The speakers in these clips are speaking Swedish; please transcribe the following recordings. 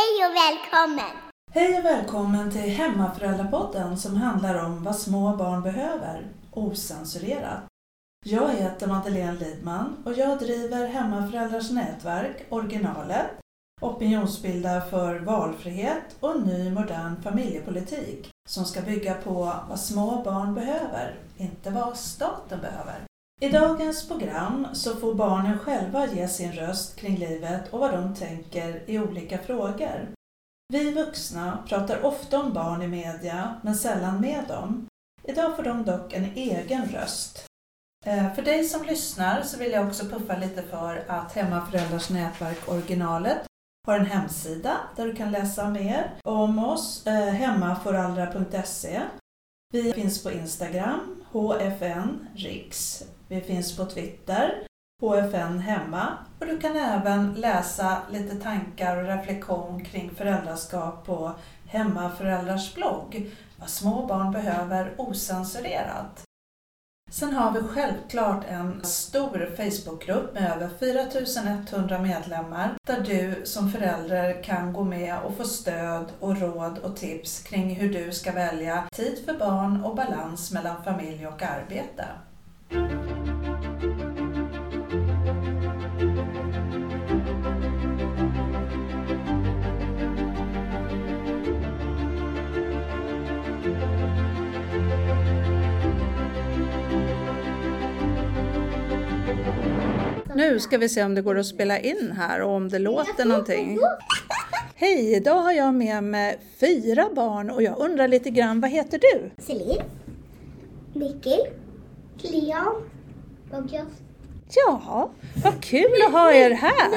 Hej och välkommen! Hej och välkommen till Hemmaföräldrapodden som handlar om vad små barn behöver, osensurerat. Jag heter Madeleine Lidman och jag driver Hemmaföräldrars nätverk, Originalet, opinionsbildar för valfrihet och ny modern familjepolitik som ska bygga på vad små barn behöver, inte vad staten behöver. I dagens program så får barnen själva ge sin röst kring livet och vad de tänker i olika frågor. Vi vuxna pratar ofta om barn i media, men sällan med dem. Idag får de dock en egen röst. Eh, för dig som lyssnar så vill jag också puffa lite för att Hemmaföräldrars nätverk Originalet har en hemsida där du kan läsa mer om oss, eh, Vi finns på Instagram, HFN Riks. Vi finns på Twitter, HFN Hemma och du kan även läsa lite tankar och reflektion kring föräldraskap på Hemmaföräldrars blogg, Vad små barn behöver osensurerat. Sen har vi självklart en stor Facebookgrupp med över 4100 medlemmar där du som förälder kan gå med och få stöd och råd och tips kring hur du ska välja tid för barn och balans mellan familj och arbete. Nu ska vi se om det går att spela in här och om det låter någonting. Hej, idag har jag med mig fyra barn och jag undrar lite grann, vad heter du? Celine, Mikkel. Leon och jag. Ja, vad kul att ha er här!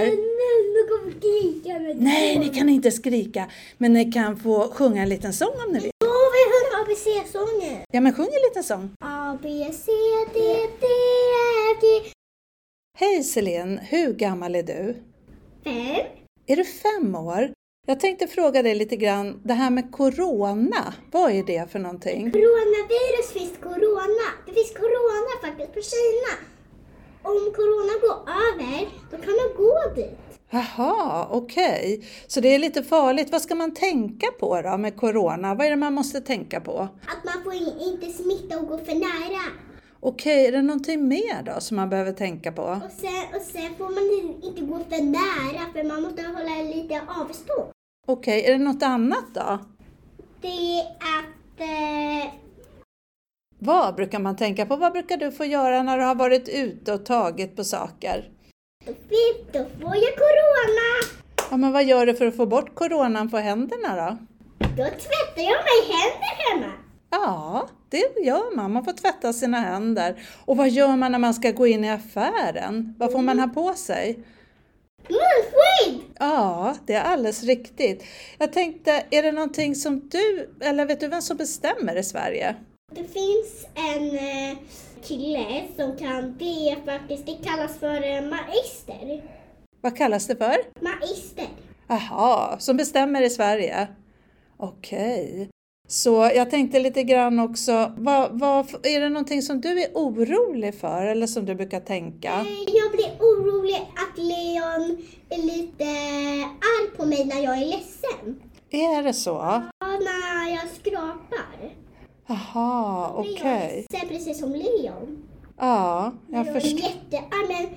Nu kommer skrika med Nej, ni kan inte skrika, men ni kan få sjunga en liten sång om ni vill. Åh, vi sjunger ABC-sången. Ja, men sjung en liten sång. A, B, C, D, D, F, G. Hej Celine, hur gammal är du? Fem. Är du fem år? Jag tänkte fråga dig lite grann, det här med Corona, vad är det för någonting? Coronavirus finns corona. Det finns corona faktiskt på Kina. Om corona går över, då kan man gå dit. Jaha, okej. Så det är lite farligt. Vad ska man tänka på då med Corona? Vad är det man måste tänka på? Att man får in- inte smitta och gå för nära. Okej, är det någonting mer då som man behöver tänka på? Och sen, och sen får man inte gå för nära för man måste hålla lite avstånd. Okej, är det något annat då? Det är att... Eh, Vad brukar man tänka på? Vad brukar du få göra när du har varit ute och tagit på saker? då, då får jag corona. Ja, men vad gör du för att få bort coronan på händerna då? Då tvättar jag mig händer hemma. Ja, det gör man. Man får tvätta sina händer. Och vad gör man när man ska gå in i affären? Vad får man ha på sig? Munskydd! Ja, det är alldeles riktigt. Jag tänkte, är det någonting som du, eller vet du vem som bestämmer i Sverige? Det finns en eh, kille som kan, det är faktiskt, det kallas för eh, magister. Vad kallas det för? Magister. Jaha, som bestämmer i Sverige. Okej. Så jag tänkte lite grann också, vad, vad, är det någonting som du är orolig för eller som du brukar tänka? Eh, Jag blir orolig att Leon är lite arg på mig när jag är ledsen. Är det så? Ja, när jag skrapar. Jaha, okej. Leon är precis som Leon. Ja, jag Leon är förstår. jättearg, men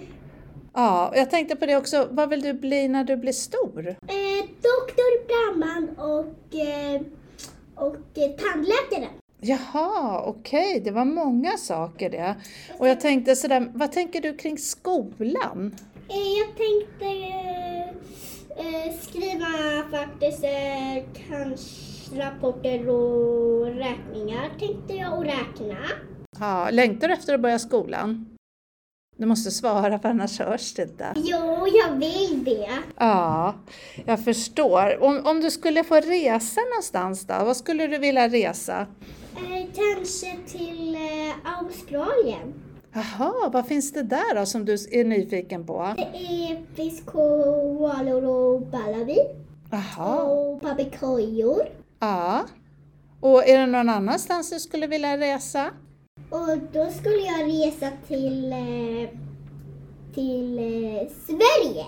Ja, jag tänkte på det också, vad vill du bli när du blir stor? eh, doktor, brandman och, eh, och eh, tandläkare. Jaha, okej, det var många saker det. Och jag tänkte sådär, vad tänker du kring skolan? Eh, jag tänkte eh, eh, skriva faktiskt eh, kanske rapporter och räkningar tänkte jag och räkna. Ja, längtar du efter att börja skolan? Du måste svara för annars hörs det inte. Jo, jag vill det. Ja, jag förstår. Om, om du skulle få resa någonstans då, vad skulle du vilja resa? Eh, kanske till eh, Australien. Jaha, vad finns det där då som du är nyfiken på? Det är finns koalor och ballavi Jaha, och papegojor. ja. Och är det någon annanstans du skulle vilja resa? Och då skulle jag resa till, eh, till eh, Sverige.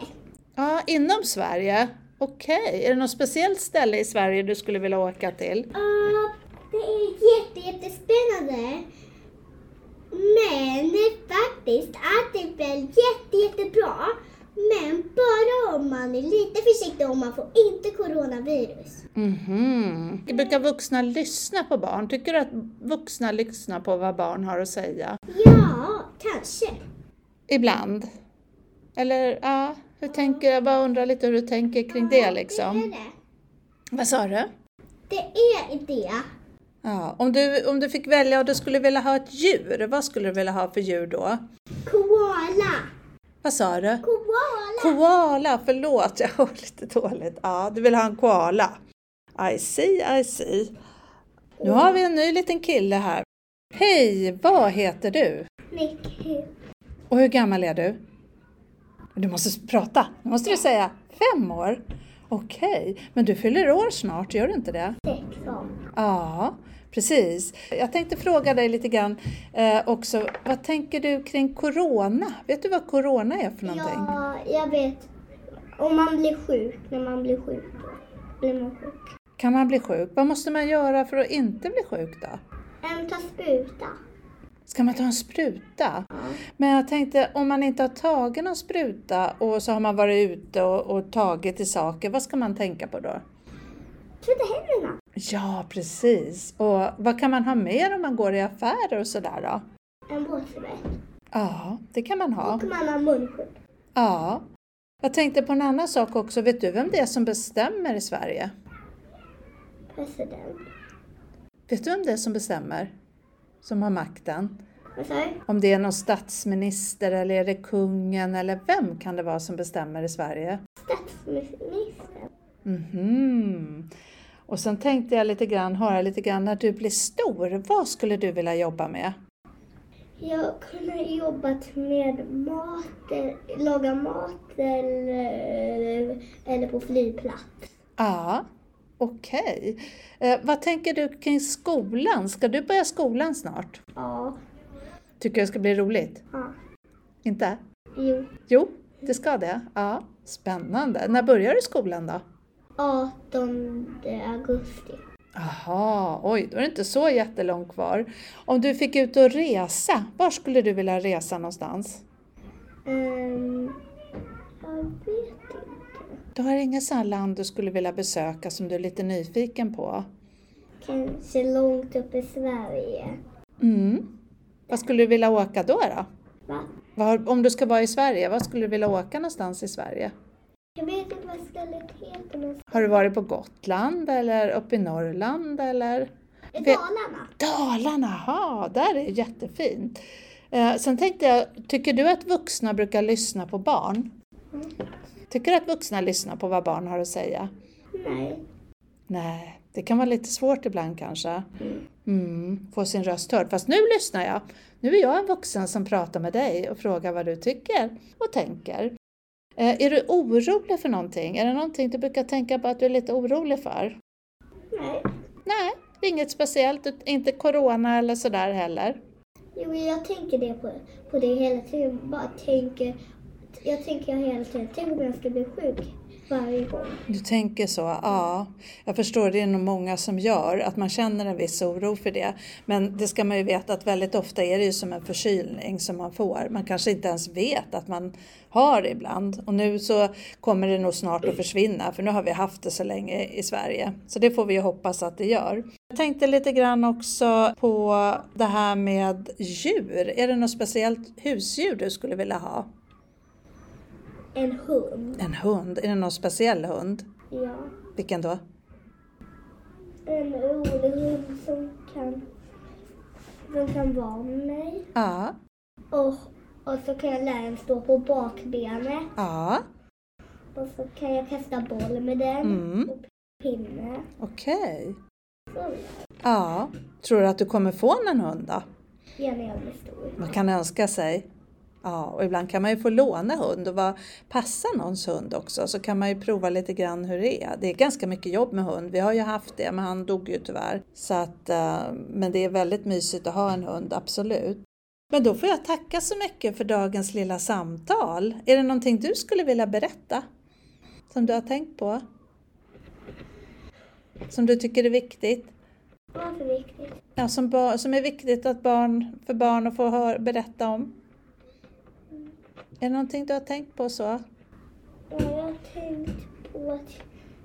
Ja, inom Sverige. Okej, är det något speciellt ställe i Sverige du skulle vilja åka till? Ja, det är jätte, jättespännande. Men faktiskt är det väl jätte, jättebra. Men bara om man är lite försiktig och man får inte coronavirus. Mhm. Brukar vuxna lyssna på barn? Tycker du att vuxna lyssnar på vad barn har att säga? Ja, kanske. Ibland? Eller ja, hur tänker jag? Bara undrar lite hur du tänker kring det Det är liksom. det. Vad sa du? Det är det. Ja, om du, om du fick välja och du skulle vilja ha ett djur, vad skulle du vilja ha för djur då? Koala. Vad sa du? Koala. Koala, förlåt, jag hör lite dåligt. Ja, du vill ha en koala. I see, I see. Nu har vi en ny liten kille här. Hej, vad heter du? Nicky. Och hur gammal är du? Du måste prata, nu måste du säga fem år. Okej, men du fyller år snart, gör du inte det? Sex år. Ja, precis. Jag tänkte fråga dig lite grann eh, också, vad tänker du kring Corona? Vet du vad Corona är för någonting? Ja, jag vet. Om man blir sjuk, när man blir sjuk, då blir man sjuk. Kan man bli sjuk? Vad måste man göra för att inte bli sjuk då? En ta spruta. Ska man ta en spruta? Ja. Men jag tänkte, om man inte har tagit någon spruta och så har man varit ute och, och tagit i saker, vad ska man tänka på då? Tvätta händerna. Ja, precis. Och vad kan man ha med om man går i affärer och sådär då? En våtservett. Ja, det kan man ha. Och man har munskydd. Ja. Jag tänkte på en annan sak också. Vet du vem det är som bestämmer i Sverige? President. Vet du vem det är som bestämmer? Som har makten? Om det är någon statsminister eller är det kungen eller vem kan det vara som bestämmer i Sverige? Statsminister. Mhm. Och sen tänkte jag lite grann, höra lite grann, när du blir stor, vad skulle du vilja jobba med? Jag kunde jobbat med mat, laga mat eller, eller på flygplats. Ja, okej. Eh, vad tänker du kring skolan? Ska du börja skolan snart? Ja. Tycker du det ska bli roligt? ja. Inte? Jo. Jo, det ska det. Ja, spännande. När börjar du skolan då? 18 augusti. Aha, oj, då är det inte så jättelångt kvar. Om du fick ut och resa, var skulle du vilja resa någonstans? Ehm, jag vet inte. Du har inget sådant land du skulle vilja besöka som du är lite nyfiken på? Kanske långt upp i Sverige. Mm. Vad skulle du vilja åka då? då? Va? Var, om du ska vara i Sverige, var skulle du vilja åka någonstans i Sverige? Jag vet inte vad stället heter. Men... Har du varit på Gotland eller uppe i Norrland eller? Dalarna. Dalarna, ja, där är jättefint. Eh, sen tänkte jag, tycker du att vuxna brukar lyssna på barn? Mm. Tycker du att vuxna lyssnar på vad barn har att säga? Nej. Nej, det kan vara lite svårt ibland kanske. Mm. Mm, få sin röst hörd. Fast nu lyssnar jag. Nu är jag en vuxen som pratar med dig och frågar vad du tycker och tänker. Eh, är du orolig för någonting? Är det någonting du brukar tänka på att du är lite orolig för? Nej. Nej, inget speciellt. Inte corona eller sådär heller. Jo, jag tänker det på, på det hela tiden. Bara tänker, jag tänker hela tiden, tänk om jag ska bli sjuk varje gång. Du tänker så, ja. Jag förstår, det är nog många som gör, att man känner en viss oro för det. Men det ska man ju veta att väldigt ofta är det ju som en förkylning som man får. Man kanske inte ens vet att man har det ibland. Och nu så kommer det nog snart att försvinna, för nu har vi haft det så länge i Sverige. Så det får vi ju hoppas att det gör. Jag tänkte lite grann också på det här med djur. Är det något speciellt husdjur du skulle vilja ha? En hund. En hund? Är det någon speciell hund? Ja. Vilken då? En rolig hund som kan, som kan vara med mig. Ja. Och, och så kan jag lära den stå på bakbenet. Ja, Och så kan jag kasta boll med den. Mm. Och pinne. okej. Så Ja, tror du att du kommer få en hund då? gör när jag blir stor. Man kan önska sig. Ja, och ibland kan man ju få låna hund och vad passar någons hund också så kan man ju prova lite grann hur det är. Det är ganska mycket jobb med hund. Vi har ju haft det, men han dog ju tyvärr. Så att, eh, men det är väldigt mysigt att ha en hund, absolut. Men då får jag tacka så mycket för dagens lilla samtal. Är det någonting du skulle vilja berätta? Som du har tänkt på? Som du tycker är viktigt? Varför viktigt? Ja, som, som är viktigt att barn, för barn att få hör, berätta om? Är det någonting du har tänkt på så? Ja, jag har tänkt på att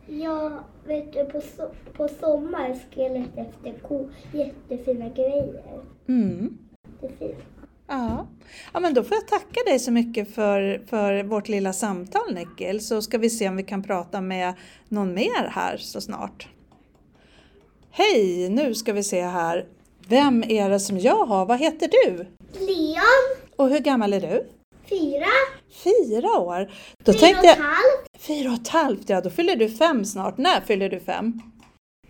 jag, vet du, på, so på sommar ska jag leta efter ko, jättefina grejer. Mm. Det är fint. Ja. ja, men då får jag tacka dig så mycket för, för vårt lilla samtal Nickel, så ska vi se om vi kan prata med någon mer här så snart. Hej, nu ska vi se här. Vem är det som jag har? Vad heter du? Leon, Och hur gammal är du? Fyra, Fyra år. Då fyra och tänkte ett jag, halvt. fyra och ett halvt, ja då fyller du fem snart. När fyller du fem?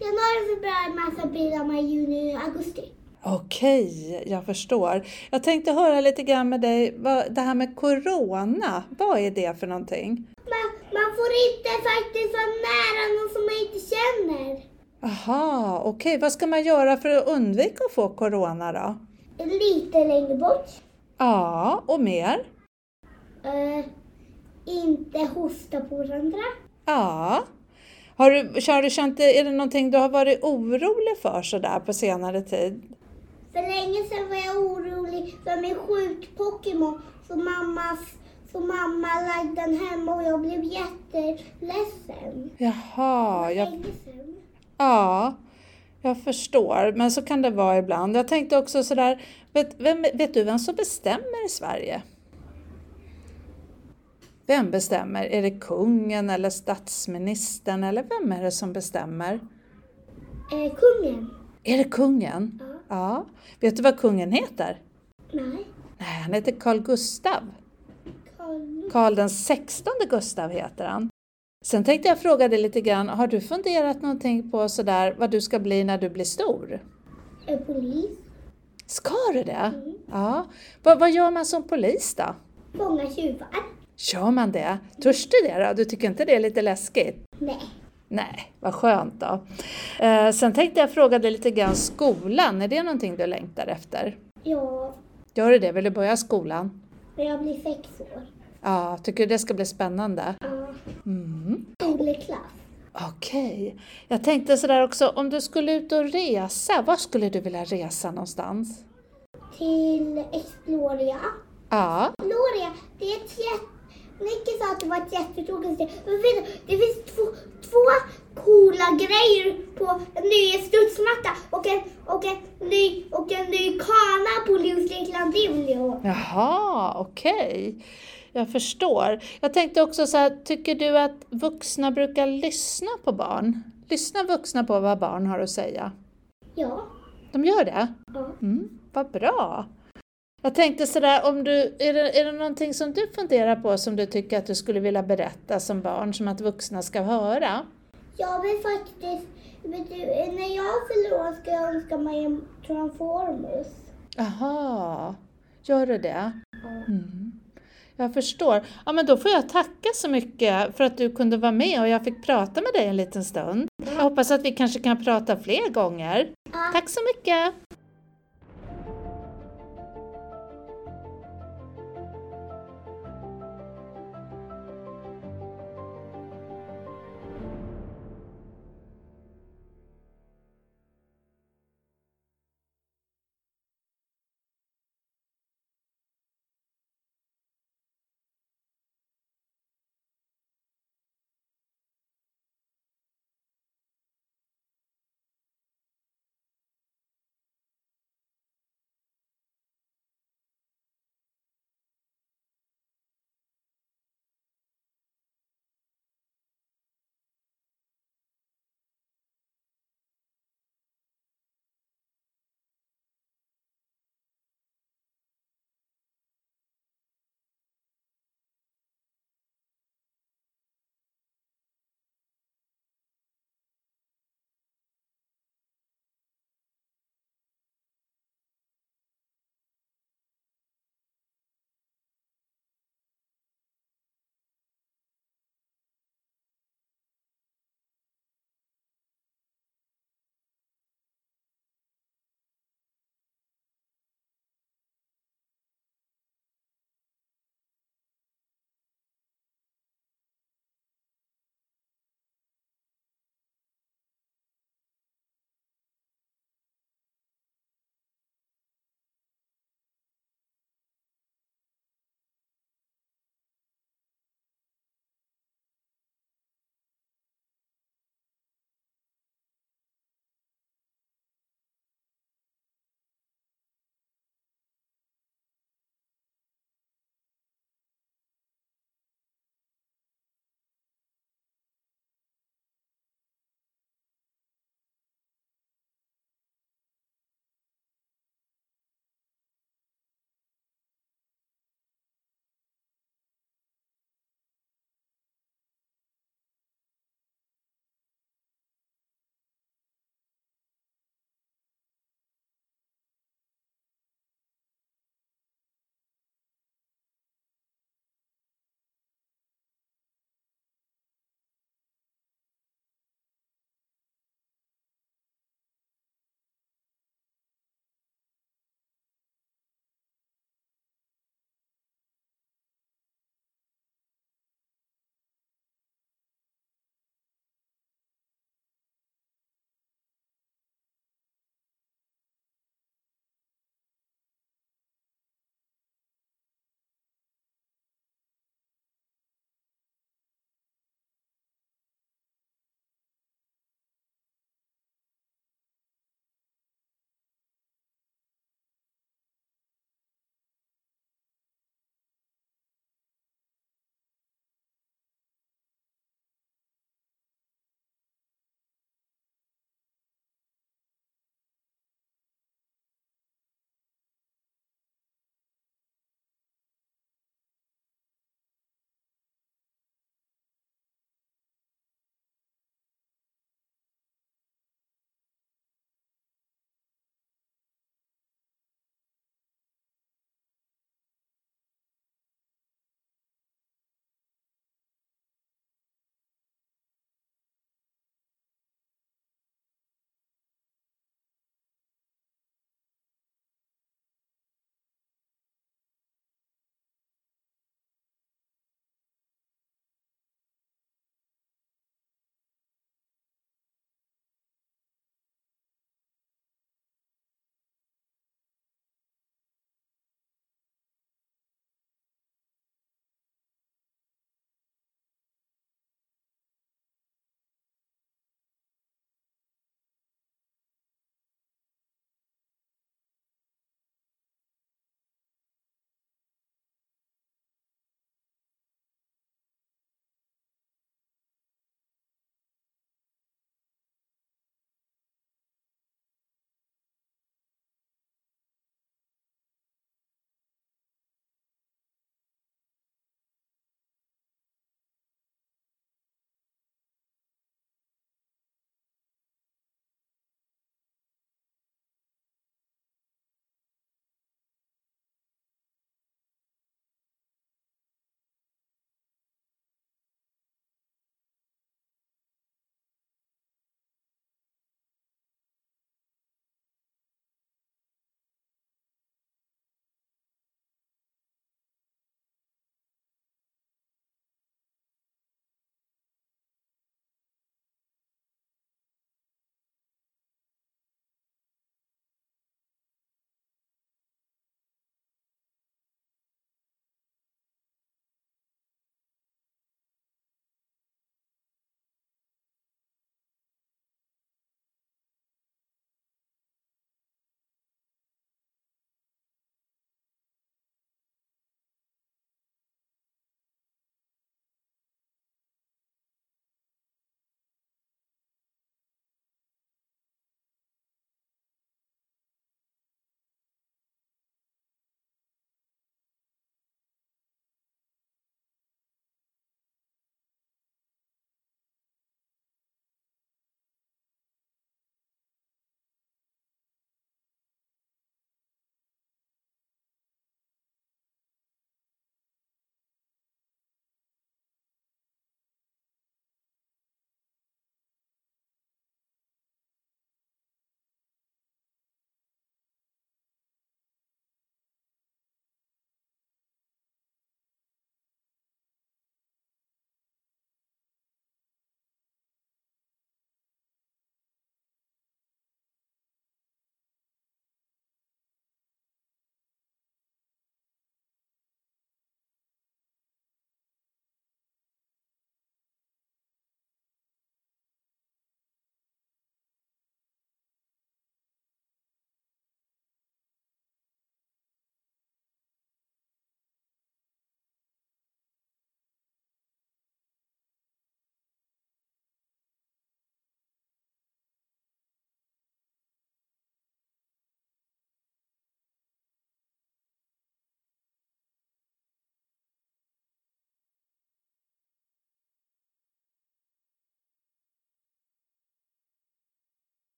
Januari, februari, mars, april, maj, juni, augusti. Okej, jag förstår. Jag tänkte höra lite grann med dig, vad, det här med Corona, vad är det för någonting? Man, man får inte faktiskt vara nära någon som man inte känner. Aha, okej. Vad ska man göra för att undvika att få Corona då? Lite längre bort. Ja, och mer? Eh, inte hosta på varandra. Ja. Har du, har du känt, är det någonting du har varit orolig för sådär på senare tid? För länge sedan var jag orolig för min sjuk Pokémon. Så mammas, så mamma lagde den hemma och jag blev jätteledsen. Jaha, jag, ja, jag förstår. Men så kan det vara ibland. Jag tänkte också sådär, vet, vem, vet du vem som bestämmer i Sverige? Vem bestämmer? Är det kungen eller statsministern eller vem är det som bestämmer? Eh, kungen? Är det kungen? Ja. Ja. Vet du vad kungen heter? Nej. Nej, han heter Carl Gustav. Carl. Karl den sextonde Gustav heter han. Sen tänkte jag fråga dig lite grann, har du funderat någonting på sådär vad du ska bli när du blir stor? Eh, polis. Ska du det? Mm. Ja. Vad, vad gör man som polis då? Fånga tjuvar. Gör man det? Törs du det då? Du tycker inte det är lite läskigt? Nej. Nej, vad skönt då. Eh, sen tänkte jag fråga dig lite grann, skolan, är det någonting du längtar efter? Ja, Gör du det? Vill du börja skolan? jag blir sex år. Ja, tycker du det ska bli spännande? Ja. Mm. Skoleklass. Okej. Jag tänkte sådär också, om du skulle ut och resa, var skulle du vilja resa någonstans? Till Exploria. Ja. Exploria, det är ett jätte... Nicky sa att det var ett jättetråkigt ställe. Men vet du, det finns två, två coola grejer på en ny studsmatta och en, och en, ny, och en ny kana på Leos Lekland Luleå. Jaha, okej. Jag förstår. Jag tänkte också så här, tycker du att vuxna brukar lyssna på barn? Lyssnar vuxna på vad barn har att säga? Ja. De gör det? ja. Mm, vad bra! Jag tänkte sådär, om du, är, det, är det någonting som du funderar på som du tycker att du skulle vilja berätta som barn, som att vuxna ska höra? Jag vill faktiskt... När jag fyller år ska jag önska mig en Transformers. Aha, gör du det? Mm. Jag förstår. Ja, men då får jag tacka så mycket för att du kunde vara med och jag fick prata med dig en liten stund. Jag hoppas att vi kanske kan prata fler gånger. Tack så mycket!